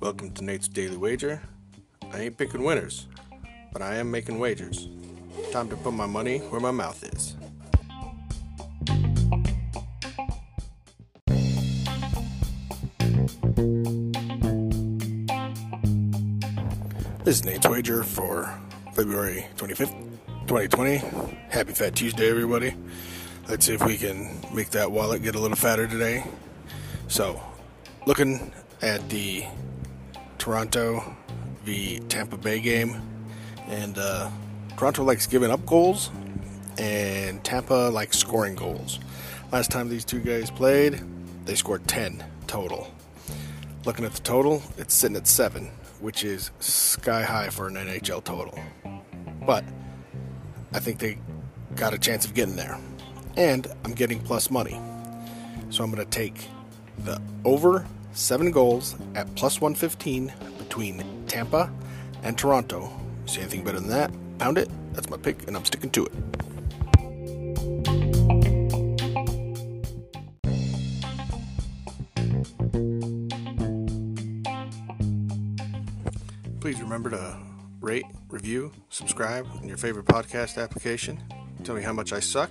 Welcome to Nate's Daily Wager. I ain't picking winners, but I am making wagers. Time to put my money where my mouth is. This is Nate's Wager for February 25th, 2020. Happy Fat Tuesday, everybody. Let's see if we can make that wallet get a little fatter today. So, looking at the Toronto v Tampa Bay game, and uh, Toronto likes giving up goals, and Tampa likes scoring goals. Last time these two guys played, they scored 10 total. Looking at the total, it's sitting at 7, which is sky high for an NHL total. But I think they got a chance of getting there. And I'm getting plus money. So I'm going to take the over 7 goals at plus 115 between Tampa and Toronto. See anything better than that? Pound it. That's my pick, and I'm sticking to it. Please remember to rate, review, subscribe in your favorite podcast application. Tell me how much I suck